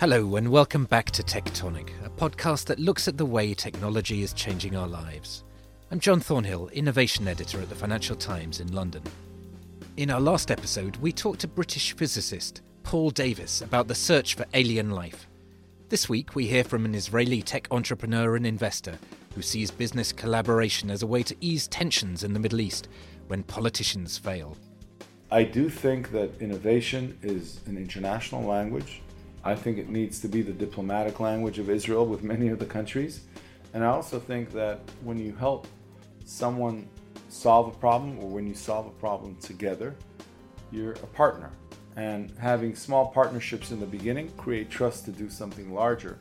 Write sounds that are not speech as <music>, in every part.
Hello, and welcome back to Tectonic, a podcast that looks at the way technology is changing our lives. I'm John Thornhill, Innovation Editor at the Financial Times in London. In our last episode, we talked to British physicist Paul Davies about the search for alien life. This week, we hear from an Israeli tech entrepreneur and investor who sees business collaboration as a way to ease tensions in the Middle East when politicians fail. I do think that innovation is an international language I think it needs to be the diplomatic language of Israel with many of the countries. And I also think that when you help someone solve a problem or when you solve a problem together, you're a partner. And having small partnerships in the beginning create trust to do something larger,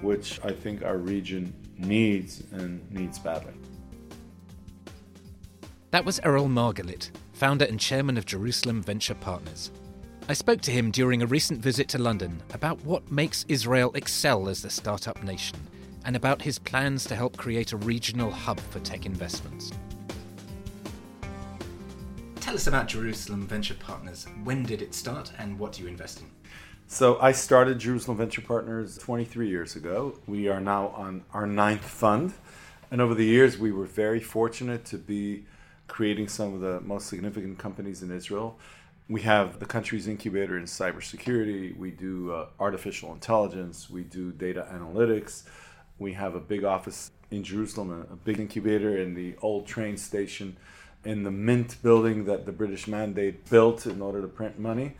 which I think our region needs and needs badly. That was Erel Margalit, founder and chairman of Jerusalem Venture Partners. I spoke to him during a recent visit to London about what makes Israel excel as a startup nation and about his plans to help create a regional hub for tech investments. Tell us about Jerusalem Venture Partners. When did it start and what do you invest in? So, I started Jerusalem Venture Partners 23 years ago. We are now on our ninth fund. And over the years, we were very fortunate to be creating some of the most significant companies in Israel. We have the country's incubator in cybersecurity. We do uh, artificial intelligence. We do data analytics. We have a big office in Jerusalem, a, a big incubator in the old train station in the Mint building that the British Mandate built in order to print money.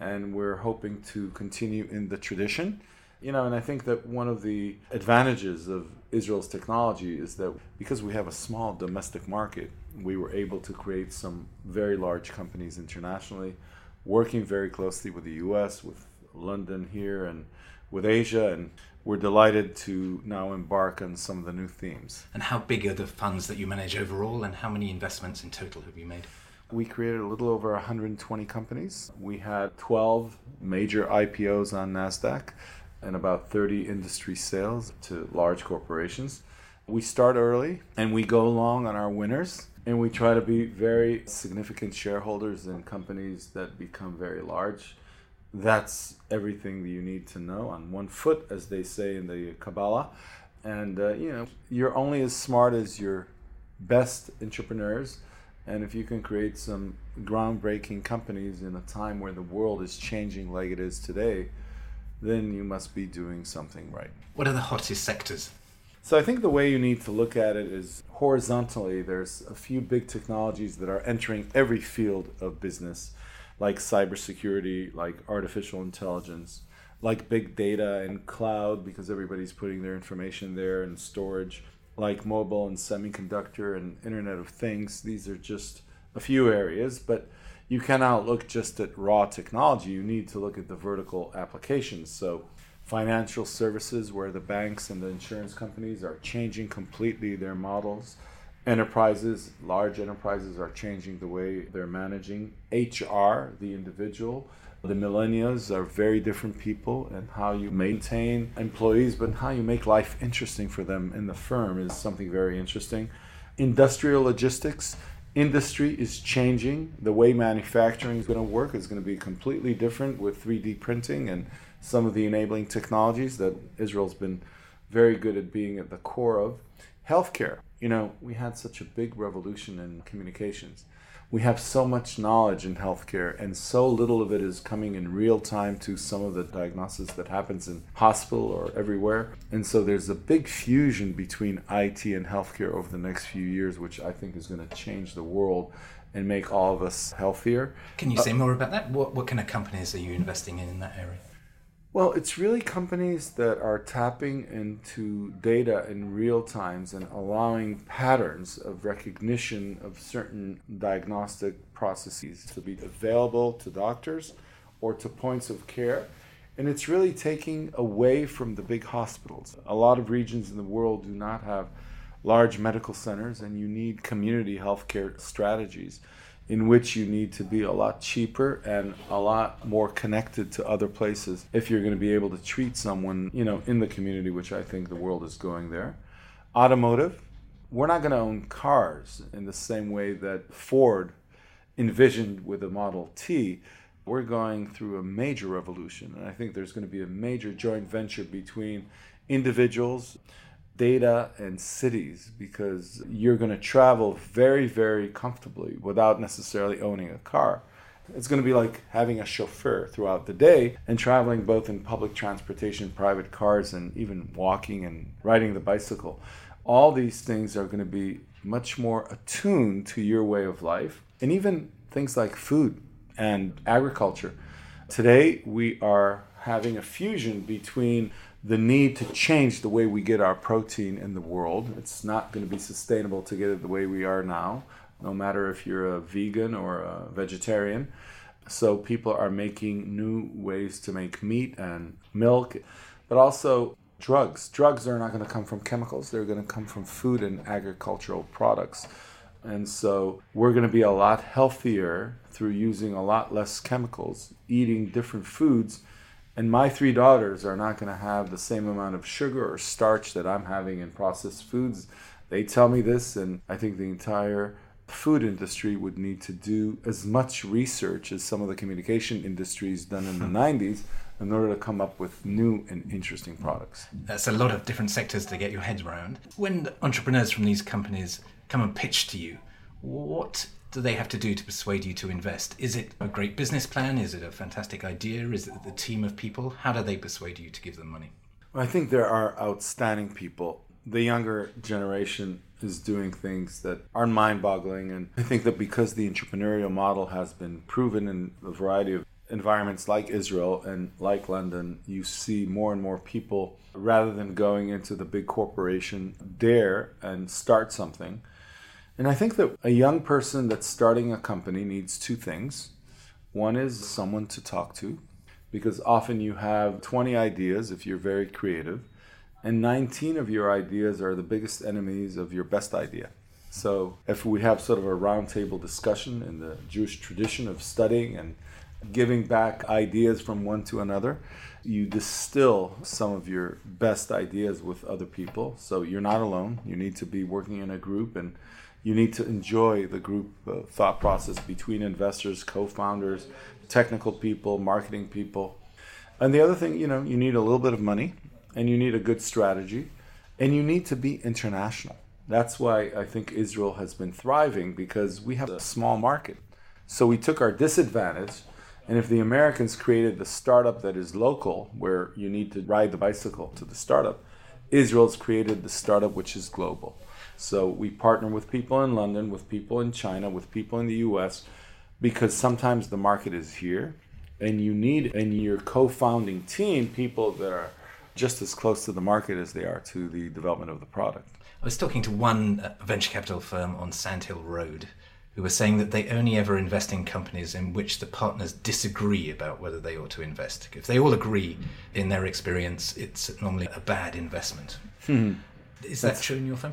And we're hoping to continue in the tradition. You know, and I think that one of the advantages of Israel's technology is that because we have a small domestic market, we were able to create some very large companies internationally, working very closely with the US, with London here, and with Asia. And we're delighted to now embark on some of the new themes. And how big are the funds that you manage overall, and how many investments in total have you made? We created a little over 120 companies. We had 12 major IPOs on NASDAQ and about 30 industry sales to large corporations. We start early and we go long on our winners and we try to be very significant shareholders in companies that become very large. That's everything that you need to know on one foot, as they say in the Kabbalah. And, uh, you know, you're only as smart as your best entrepreneurs. And if you can create some groundbreaking companies in a time where the world is changing like it is today, then you must be doing something right. What are the hottest sectors? So I think the way you need to look at it is horizontally, there's a few big technologies that are entering every field of business, like cybersecurity, like artificial intelligence, like big data and cloud, because everybody's putting their information there and storage, like mobile and semiconductor and Internet of Things. These are just a few areas, but you cannot look just at raw technology. You need to look at the vertical applications. So, financial services, where the banks and the insurance companies are changing completely their models. Enterprises, large enterprises, are changing the way they're managing. HR, the individual, the millennials are very different people, and how you maintain employees, but how you make life interesting for them in the firm is something very interesting. Industrial logistics, industry is changing. The way manufacturing is going to work is going to be completely different with 3D printing and some of the enabling technologies that Israel's been very good at being at the core of. Healthcare. You know, we had such a big revolution in communications we have so much knowledge in healthcare and so little of it is coming in real time to some of the diagnosis that happens in hospital or everywhere and so there's a big fusion between IT and healthcare over the next few years which I think is going to change the world and make all of us healthier. Can you say uh, more about that? What, what kind of companies are you investing in in that area? Well, it's really companies that are tapping into data in real times and allowing patterns of recognition of certain diagnostic processes to be available to doctors or to points of care. And it's really taking away from the big hospitals. A lot of regions in the world do not have large medical centers, and you need community healthcare strategies in which you need to be a lot cheaper and a lot more connected to other places if you're going to be able to treat someone, you know, in the community, which I think the world is going there. Automotive, we're not going to own cars in the same way that Ford envisioned with the Model T, we're going through a major revolution. And I think there's going to be a major joint venture between individuals, data, and cities because you're going to travel very, very comfortably without necessarily owning a car. It's going to be like having a chauffeur throughout the day and traveling both in public transportation, private cars, and even walking and riding the bicycle. All these things are going to be much more attuned to your way of life, and even things like food and agriculture. Today, we are having a fusion between the need to change the way we get our protein in the world. It's not going to be sustainable to get it the way we are now, no matter if you're a vegan or a vegetarian. So, people are making new ways to make meat and milk, but also drugs. Drugs are not going to come from chemicals, they're going to come from food and agricultural products. And so we're going to be a lot healthier through using a lot less chemicals, eating different foods. And my three daughters are not going to have the same amount of sugar or starch that I'm having in processed foods. They tell me this, and I think the entire food industry would need to do as much research as some of the communication industries done in the hmm. 90s in order to come up with new and interesting products. That's a lot of different sectors to get your head around. When entrepreneurs from these companies come and pitch to you, what do they have to do to persuade you to invest? Is it a great business plan? Is it a fantastic idea? Is it the team of people? How do they persuade you to give them money? I think there are outstanding people. The younger generation is doing things that are mind boggling. And I think that because the entrepreneurial model has been proven in a variety of environments like Israel and like London, you see more and more people, rather than going into the big corporation, dare and start something and I think that a young person that's starting a company needs two things. One is someone to talk to, because often you have 20 ideas if you're very creative, and 19 of your ideas are the biggest enemies of your best idea. So if we have sort of a roundtable discussion in the Jewish tradition of studying and giving back ideas from one to another, you distill some of your best ideas with other people. So you're not alone. You need to be working in a group and you need to enjoy the group uh, thought process between investors, co-founders, technical people, marketing people. And the other thing, you know, you need a little bit of money and you need a good strategy and you need to be international. That's why I think Israel has been thriving because we have a small market. So we took our disadvantage and if the Americans created the startup that is local where you need to ride the bicycle to the startup, Israel's created the startup which is global. So we partner with people in London, with people in China, with people in the US, because sometimes the market is here and you need in your co-founding team people that are just as close to the market as they are to the development of the product. I was talking to one uh, venture capital firm on Sandhill Road who were saying that they only ever invest in companies in which the partners disagree about whether they ought to invest. If they all agree in their experience, it's normally a bad investment. Hmm. Is that That's, true in your firm?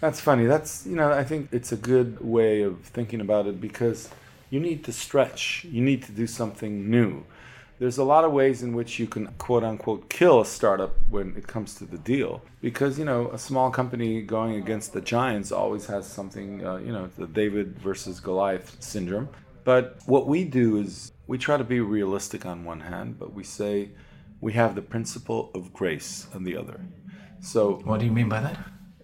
That's funny. That's, you know, I think it's a good way of thinking about it because you need to stretch, you need to do something new. There's a lot of ways in which you can quote unquote kill a startup when it comes to the deal because, you know, a small company going against the giants always has something, uh, you know, the David versus Goliath syndrome. But what we do is we try to be realistic on one hand, but we say we have the principle of grace on the other. So, what do you mean by that?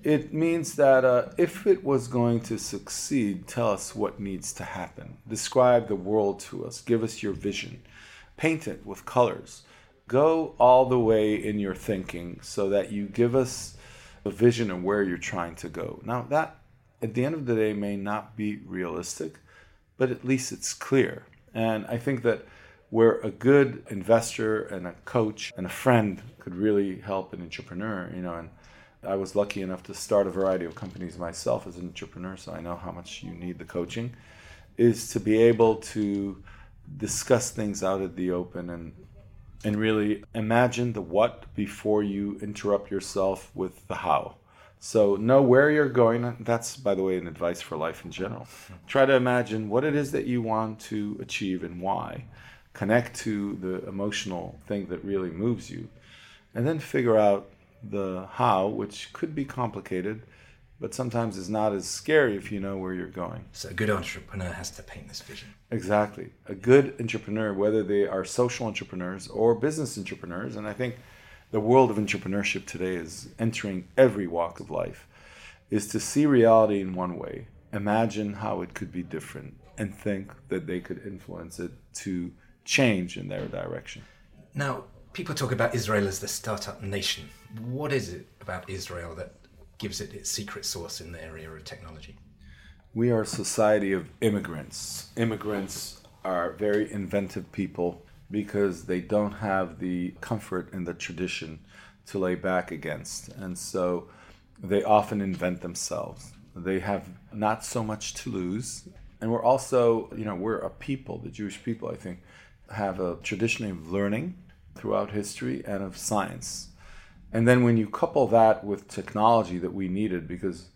it means that uh, if it was going to succeed, tell us what needs to happen. Describe the world to us. Give us your vision. Paint it with colors. Go all the way in your thinking so that you give us a vision of where you're trying to go. Now, that at the end of the day may not be realistic, but at least it's clear. And I think that where a good investor and a coach and a friend could really help an entrepreneur, you know, and I was lucky enough to start a variety of companies myself as an entrepreneur, so I know how much you need the coaching, is to be able to discuss things out at the open and and really imagine the what before you interrupt yourself with the how. So know where you're going. That's by the way an advice for life in general. Try to imagine what it is that you want to achieve and why. Connect to the emotional thing that really moves you. And then figure out the how, which could be complicated, but sometimes it's not as scary if you know where you're going. So a good entrepreneur has to paint this vision. Exactly. A good entrepreneur, whether they are social entrepreneurs or business entrepreneurs, and I think the world of entrepreneurship today is entering every walk of life, is to see reality in one way, imagine how it could be different, and think that they could influence it to change in their direction. Now, people talk about Israel as the startup nation. What is it about Israel that gives it its secret sauce in the area of technology? We are a society of immigrants. Immigrants are very inventive people because they don't have the comfort and the tradition to lay back against. And so they often invent themselves. They have not so much to lose. And we're also, you know, we're a people, the Jewish people, I think, have a tradition of learning throughout history and of science. And then when you couple that with technology that we needed, because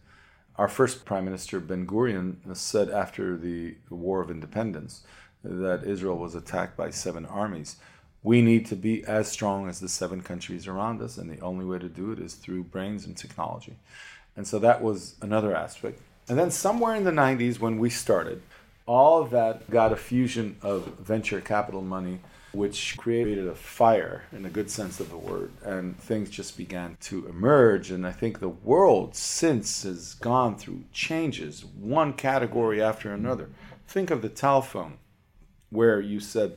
our first Prime Minister Ben Gurion said after the War of Independence that Israel was attacked by seven armies. We need to be as strong as the seven countries around us, and the only way to do it is through brains and technology. And so that was another aspect. And then somewhere in the 90s, when we started, all of that got a fusion of venture capital money which created a fire in a good sense of the word. And things just began to emerge. And I think the world since has gone through changes, one category after another. Think of the telephone, where you said,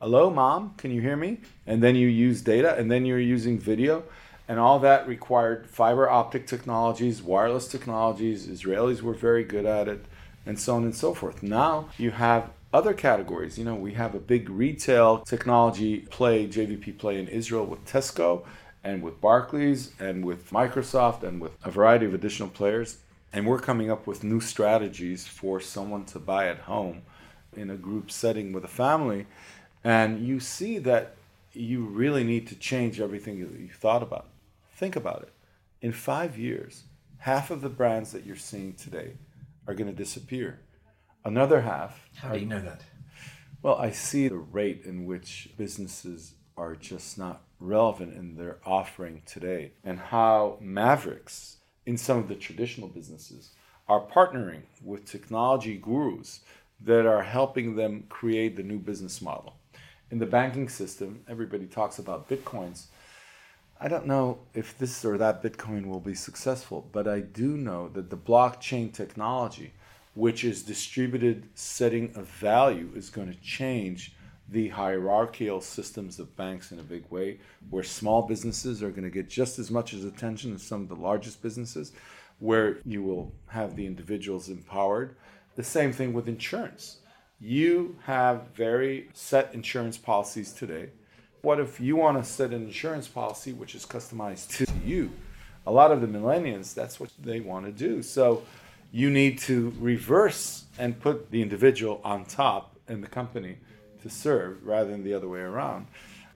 Hello, mom, can you hear me? And then you use data, and then you're using video. And all that required fiber optic technologies, wireless technologies. Israelis were very good at it, and so on and so forth. Now you have other categories. You know, we have a big retail technology play, JVP play in Israel with Tesco and with Barclays and with Microsoft and with a variety of additional players. And we're coming up with new strategies for someone to buy at home in a group setting with a family. And you see that you really need to change everything that you thought about. Think about it. In five years, half of the brands that you're seeing today are going to disappear Another half. How do you know that? Well, I see the rate in which businesses are just not relevant in their offering today, and how mavericks in some of the traditional businesses are partnering with technology gurus that are helping them create the new business model. In the banking system, everybody talks about bitcoins. I don't know if this or that Bitcoin will be successful, but I do know that the blockchain technology which is distributed setting of value, is going to change the hierarchical systems of banks in a big way, where small businesses are going to get just as much as attention as some of the largest businesses, where you will have the individuals empowered. The same thing with insurance. You have very set insurance policies today. What if you want to set an insurance policy which is customized to you? A lot of the millennials, that's what they want to do. So you need to reverse and put the individual on top in the company to serve rather than the other way around.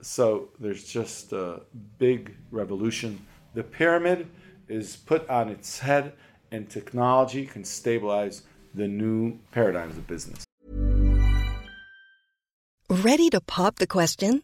So there's just a big revolution. The pyramid is put on its head, and technology can stabilize the new paradigms of business. Ready to pop the question?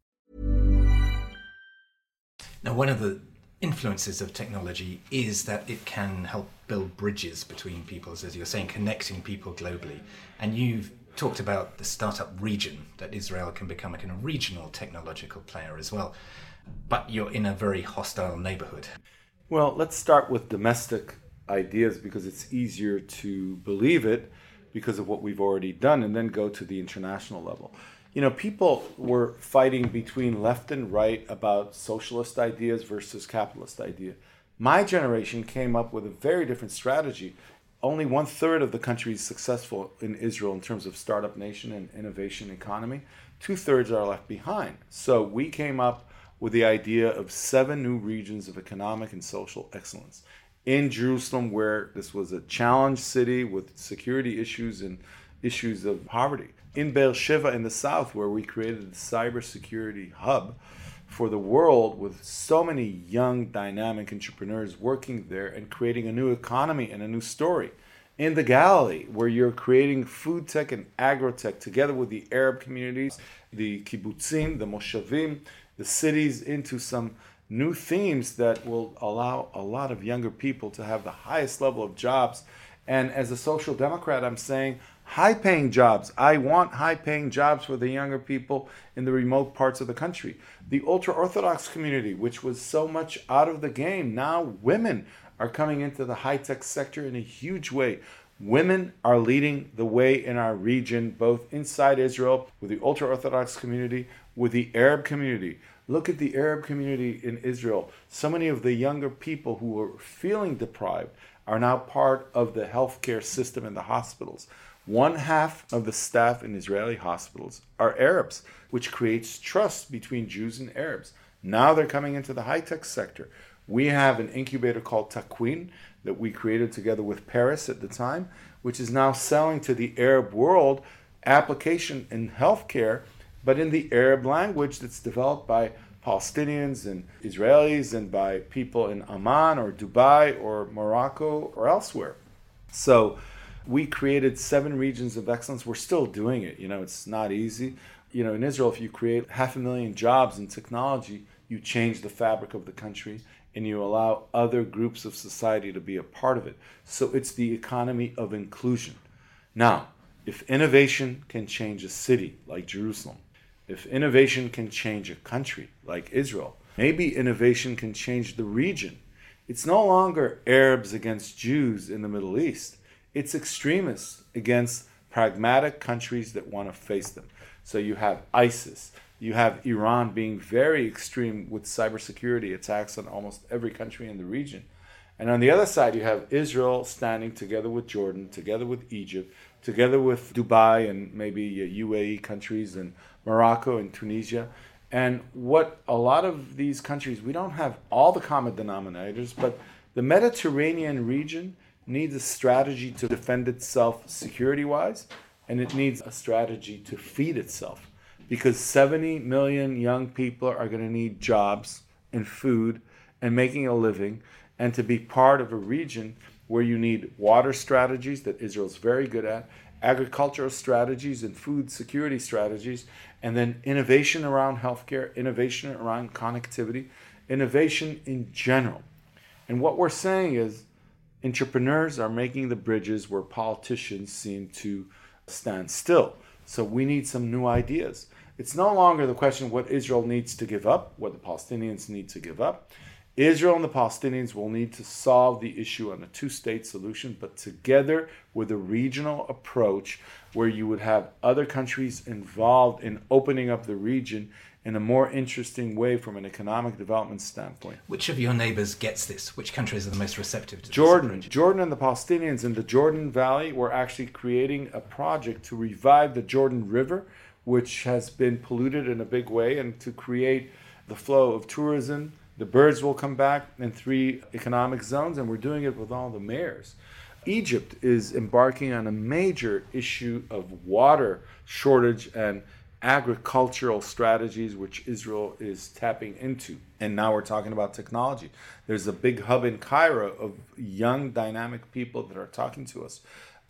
Now, one of the influences of technology is that it can help build bridges between peoples, as you're saying, connecting people globally. And you've talked about the startup region, that Israel can become a kind of regional technological player as well. But you're in a very hostile neighborhood. Well, let's start with domestic ideas because it's easier to believe it because of what we've already done, and then go to the international level you know, people were fighting between left and right about socialist ideas versus capitalist idea. My generation came up with a very different strategy. Only one third of the country is successful in Israel in terms of startup nation and innovation economy. Two thirds are left behind. So we came up with the idea of seven new regions of economic and social excellence. in Jerusalem, where this was a challenged city with security issues and issues of poverty. In Beersheba in the south, where we created the cybersecurity hub for the world with so many young, dynamic entrepreneurs working there and creating a new economy and a new story. In the Galilee, where you're creating food tech and agrotech together with the Arab communities, the kibbutzim, the moshavim, the cities into some new themes that will allow a lot of younger people to have the highest level of jobs. And as a social democrat, I'm saying high paying jobs. I want high paying jobs for the younger people in the remote parts of the country. The ultra Orthodox community, which was so much out of the game, now women are coming into the high tech sector in a huge way. Women are leading the way in our region, both inside Israel, with the ultra Orthodox community, with the Arab community. Look at the Arab community in Israel. So many of the younger people who were feeling deprived are now part of the healthcare system in the hospitals. One half of the staff in Israeli hospitals are Arabs, which creates trust between Jews and Arabs. Now they're coming into the high tech sector. We have an incubator called Takwin that we created together with Peres at the time, which is now selling to the Arab world application in healthcare but in the Arab language that's developed by Palestinians and Israelis and by people in Amman or Dubai or Morocco or elsewhere. So we created seven regions of excellence. We're still doing it. You know, it's not easy. You know, in Israel, if you create half a million jobs in technology, you change the fabric of the country and you allow other groups of society to be a part of it. So it's the economy of inclusion. Now, if innovation can change a city like Jerusalem, if innovation can change a country like Israel, maybe innovation can change the region. It's no longer Arabs against Jews in the Middle East, it's extremists against pragmatic countries that want to face them. So you have ISIS, you have Iran being very extreme with cybersecurity attacks on almost every country in the region. And on the other side, you have Israel standing together with Jordan, together with Egypt, together with Dubai and maybe uh, UAE countries and Morocco and Tunisia. And what a lot of these countries, we don't have all the common denominators, but the Mediterranean region needs a strategy to defend itself security wise, and it needs a strategy to feed itself. Because 70 million young people are going to need jobs and food and making a living, and to be part of a region where you need water strategies that Israel's very good at, agricultural strategies and food security strategies, and then innovation around healthcare, innovation around connectivity, innovation in general. And what we're saying is entrepreneurs are making the bridges where politicians seem to stand still. So we need some new ideas. It's no longer the question what Israel needs to give up, what the Palestinians need to give up. Israel and the Palestinians will need to solve the issue on a two state solution, but together with a regional approach where you would have other countries involved in opening up the region in a more interesting way from an economic development standpoint. Which of your neighbors gets this? Which countries are the most receptive to Jordan. Jordan and the Palestinians in the Jordan Valley were actually creating a project to revive the Jordan River, which has been polluted in a big way, and to create the flow of tourism the birds will come back in three economic zones, and we're doing it with all the mayors. Egypt is embarking on a major issue of water shortage and agricultural strategies, which Israel is tapping into. And now we're talking about technology. There's a big hub in Cairo of young, dynamic people that are talking to us.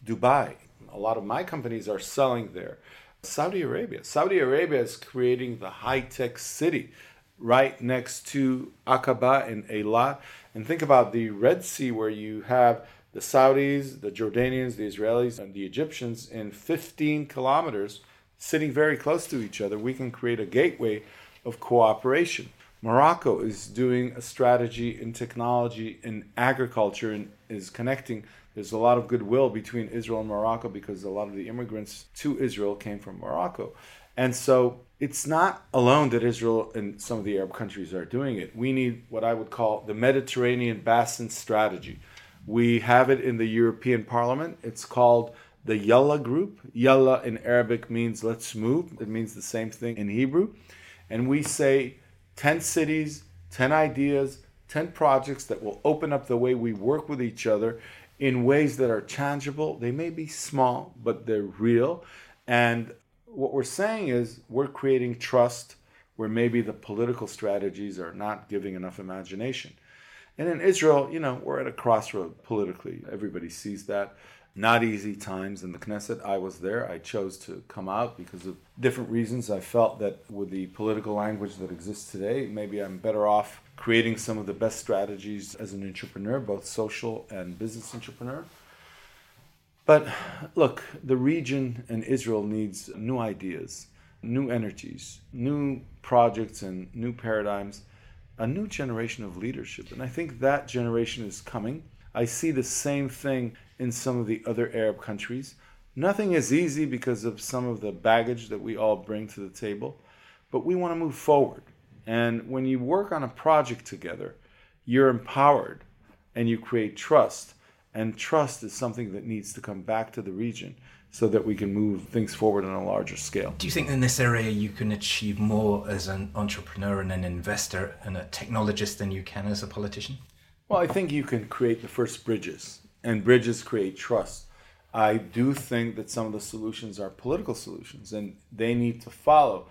Dubai, a lot of my companies are selling there. Saudi Arabia. Saudi Arabia is creating the high tech city right next to Aqaba and Eilat. And think about the Red Sea, where you have the Saudis, the Jordanians, the Israelis, and the Egyptians in 15 kilometers sitting very close to each other. We can create a gateway of cooperation. Morocco is doing a strategy in technology in agriculture and is connecting. There's a lot of goodwill between Israel and Morocco because a lot of the immigrants to Israel came from Morocco. And so it's not alone that Israel and some of the Arab countries are doing it. We need what I would call the Mediterranean Basin Strategy. We have it in the European Parliament. It's called the Yalla Group. Yalla in Arabic means let's move, it means the same thing in Hebrew. And we say 10 cities, 10 ideas, 10 projects that will open up the way we work with each other in ways that are tangible. They may be small, but they're real. And what we're saying is we're creating trust where maybe the political strategies are not giving enough imagination. And in Israel, you know, we're at a crossroad politically. Everybody sees that. Not easy times in the Knesset. I was there. I chose to come out because of different reasons. I felt that with the political language that exists today, maybe I'm better off creating some of the best strategies as an entrepreneur, both social and business entrepreneur. But look, the region and Israel needs new ideas, new energies, new projects, and new paradigms a new generation of leadership. And I think that generation is coming. I see the same thing in some of the other Arab countries. Nothing is easy because of some of the baggage that we all bring to the table, but we want to move forward. And when you work on a project together, you're empowered and you create trust. And trust is something that needs to come back to the region so that we can move things forward on a larger scale. Do you think in this area you can achieve more as an entrepreneur and an investor and a technologist than you can as a politician? Well, I think you can create the first bridges, and bridges create trust. I do think that some of the solutions are political solutions and they need to follow.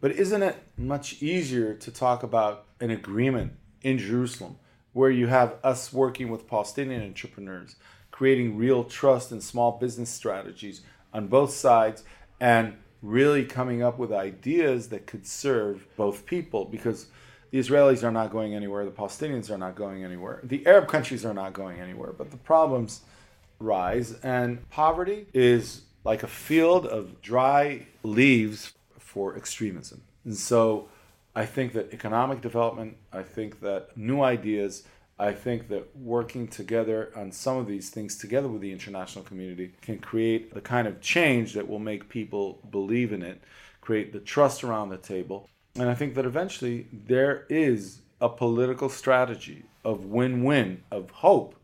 But isn't it much easier to talk about an agreement in Jerusalem where you have us working with Palestinian entrepreneurs? creating real trust and small business strategies on both sides and really coming up with ideas that could serve both people because the Israelis are not going anywhere, the Palestinians are not going anywhere, the Arab countries are not going anywhere, but the problems rise, and poverty is like a field of dry leaves for extremism. And so I think that economic development, I think that new ideas, I think that working together on some of these things together with the international community can create the kind of change that will make people believe in it, create the trust around the table. And I think that eventually there is a political strategy of win win, of hope,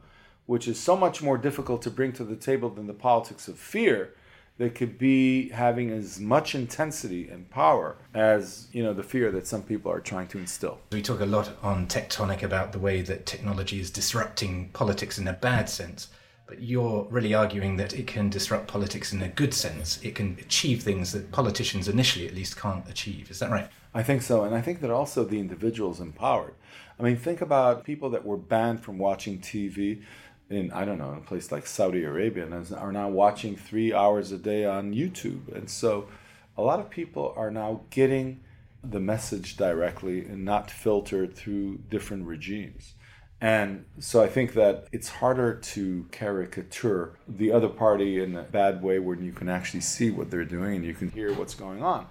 which is so much more difficult to bring to the table than the politics of fear that could be having as much intensity and power as you know the fear that some people are trying to instill. We talk a lot on Tectonic about the way that technology is disrupting politics in a bad sense, but you're really arguing that it can disrupt politics in a good sense. It can achieve things that politicians initially at least can't achieve. Is that right? I think so, and I think that also the individuals empowered. I mean, think about people that were banned from watching TV in I don't know in a place like Saudi Arabia and are now watching three hours a day on YouTube, and so a lot of people are now getting the message directly and not filtered through different regimes. And so I think that it's harder to caricature the other party in a bad way when you can actually see what they're doing and you can hear what's going on.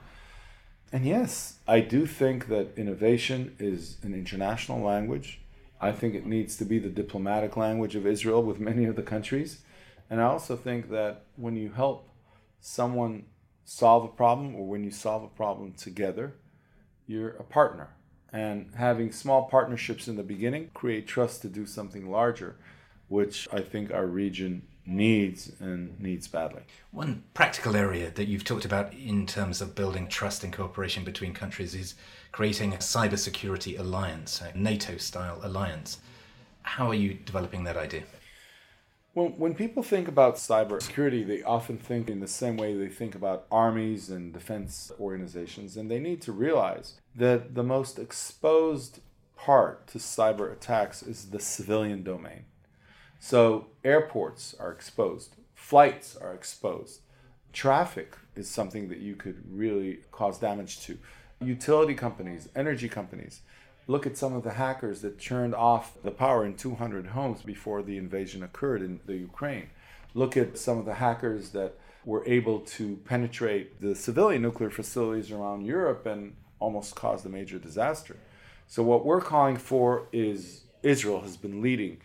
And yes, I do think that innovation is an international language I think it needs to be the diplomatic language of Israel with many of the countries. And I also think that when you help someone solve a problem or when you solve a problem together, you're a partner. And having small partnerships in the beginning create trust to do something larger, which I think our region needs and needs badly. One practical area that you've talked about in terms of building trust and cooperation between countries is creating a cybersecurity alliance, a NATO style alliance. How are you developing that idea? Well, when people think about cybersecurity, they often think in the same way they think about armies and defense organizations, and they need to realize that the most exposed part to cyber attacks is the civilian domain. So, airports are exposed, flights are exposed, traffic is something that you could really cause damage to utility companies, energy companies. Look at some of the hackers that turned off the power in 200 homes before the invasion occurred in the Ukraine. Look at some of the hackers that were able to penetrate the civilian nuclear facilities around Europe and almost caused a major disaster. So, what we're calling for is Israel has been leading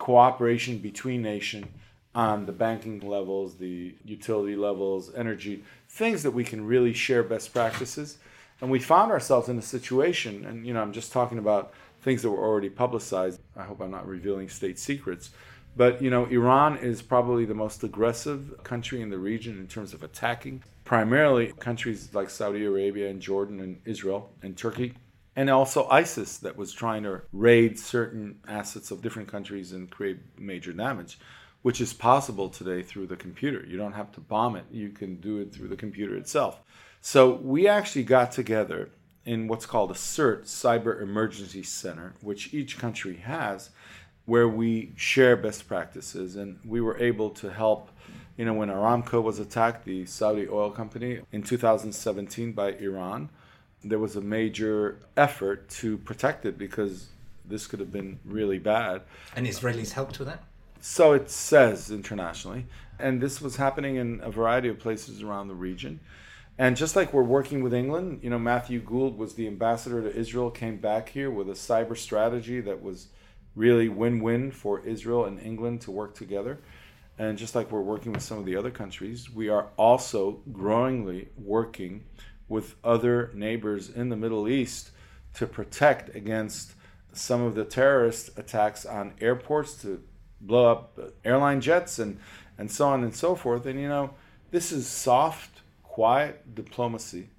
cooperation between nations on the banking levels, the utility levels, energy, things that we can really share best practices and we found ourselves in a situation, and you know, I'm just talking about things that were already publicized. I hope I'm not revealing state secrets. But you know, Iran is probably the most aggressive country in the region in terms of attacking, primarily countries like Saudi Arabia and Jordan and Israel and Turkey. And also ISIS that was trying to raid certain assets of different countries and create major damage, which is possible today through the computer. You don't have to bomb it, you can do it through the computer itself. So we actually got together in what's called a CERT, Cyber Emergency Center, which each country has, where we share best practices. And we were able to help, you know, when Aramco was attacked, the Saudi oil company, in 2017 by Iran, there was a major effort to protect it because this could have been really bad. And Israelis helped with that? So it says internationally. And this was happening in a variety of places around the region. And just like we're working with England, you know, Matthew Gould was the ambassador to Israel, came back here with a cyber strategy that was really win win for Israel and England to work together. And just like we're working with some of the other countries, we are also growingly working with other neighbors in the Middle East to protect against some of the terrorist attacks on airports to blow up airline jets and, and so on and so forth. And you know, this is soft quiet diplomacy,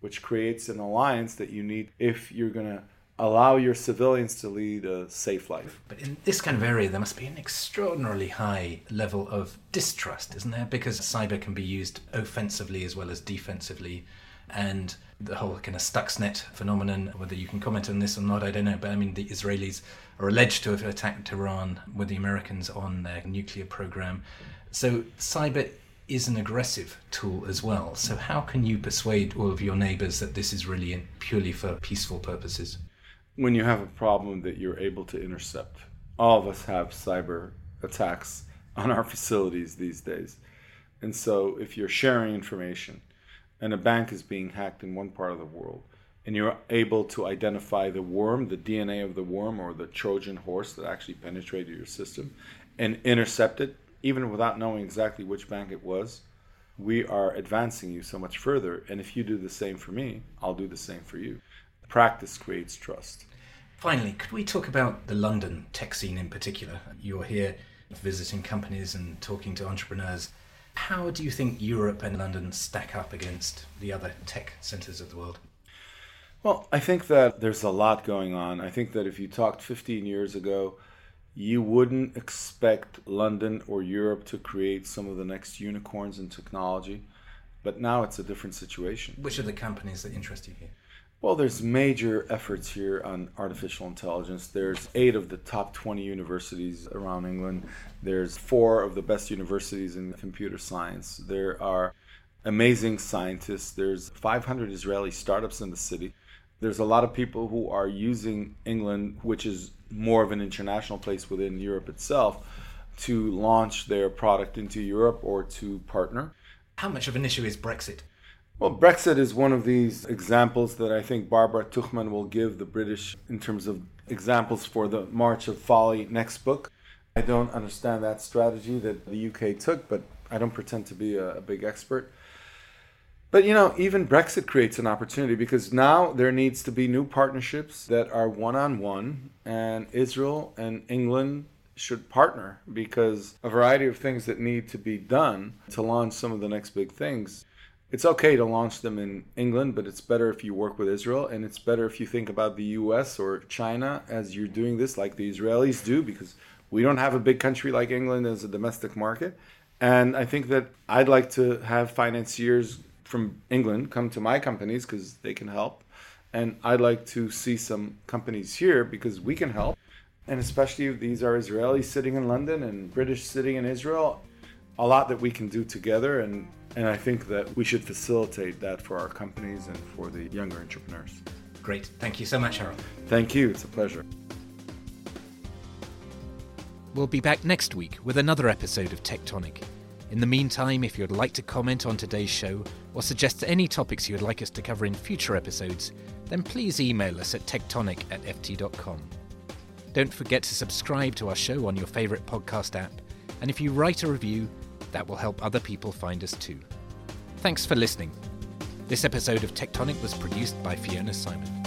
which creates an alliance that you need if you're going to allow your civilians to lead a safe life. But in this kind of area, there must be an extraordinarily high level of distrust, isn't there? Because cyber can be used offensively as well as defensively. And the whole kind of Stuxnet phenomenon, whether you can comment on this or not, I don't know. But I mean, the Israelis are alleged to have attacked Iran with the Americans on their nuclear program. So cyber is an aggressive tool as well. So, how can you persuade all of your neighbors that this is really purely for peaceful purposes? When you have a problem that you're able to intercept, all of us have cyber attacks on our <laughs> facilities these days. And so, if you're sharing information and a bank is being hacked in one part of the world, and you're able to identify the worm, the DNA of the worm, or the Trojan horse that actually penetrated your system, and intercept it even without knowing exactly which bank it was, we are advancing you so much further. And if you do the same for me, I'll do the same for you. Practice creates trust. Finally, could we talk about the London tech scene in particular? You're here visiting companies and talking to entrepreneurs. How do you think Europe and London stack up against the other tech centers of the world? Well, I think that there's a lot going on. I think that if you talked 15 years ago, you wouldn't expect London or Europe to create some of the next unicorns in technology, but now it's a different situation. Which are the companies that interest you here? Well, there's major efforts here on artificial intelligence. There's eight of the top 20 universities around England. There's four of the best universities in computer science. There are amazing scientists. There's 500 Israeli startups in the city. There's a lot of people who are using England, which is more of an international place within Europe itself to launch their product into Europe or to partner. How much of an issue is Brexit? Well, Brexit is one of these examples that I think Barbara Tuchman will give the British in terms of examples for the March of Folly next book. I don't understand that strategy that the UK took, but I don't pretend to be a, a big expert. But you know, even Brexit creates an opportunity because now there needs to be new partnerships that are one on one, and Israel and England should partner because a variety of things that need to be done to launch some of the next big things. It's okay to launch them in England, but it's better if you work with Israel, and it's better if you think about the US or China as you're doing this, like the Israelis do, because we don't have a big country like England as a domestic market. And I think that I'd like to have financiers from England come to my companies because they can help. And I'd like to see some companies here because we can help. And especially if these are Israelis sitting in London and British sitting in Israel, a lot that we can do together. And, and I think that we should facilitate that for our companies and for the younger entrepreneurs. Great. Thank you so much, Harold. Thank you. It's a pleasure. We'll be back next week with another episode of Tectonic. In the meantime, if you'd like to comment on today's show or suggest any topics you'd like us to cover in future episodes, then please email us at tectonic at ft.com. Don't forget to subscribe to our show on your favourite podcast app, and if you write a review, that will help other people find us too. Thanks for listening. This episode of Tectonic was produced by Fiona Simon.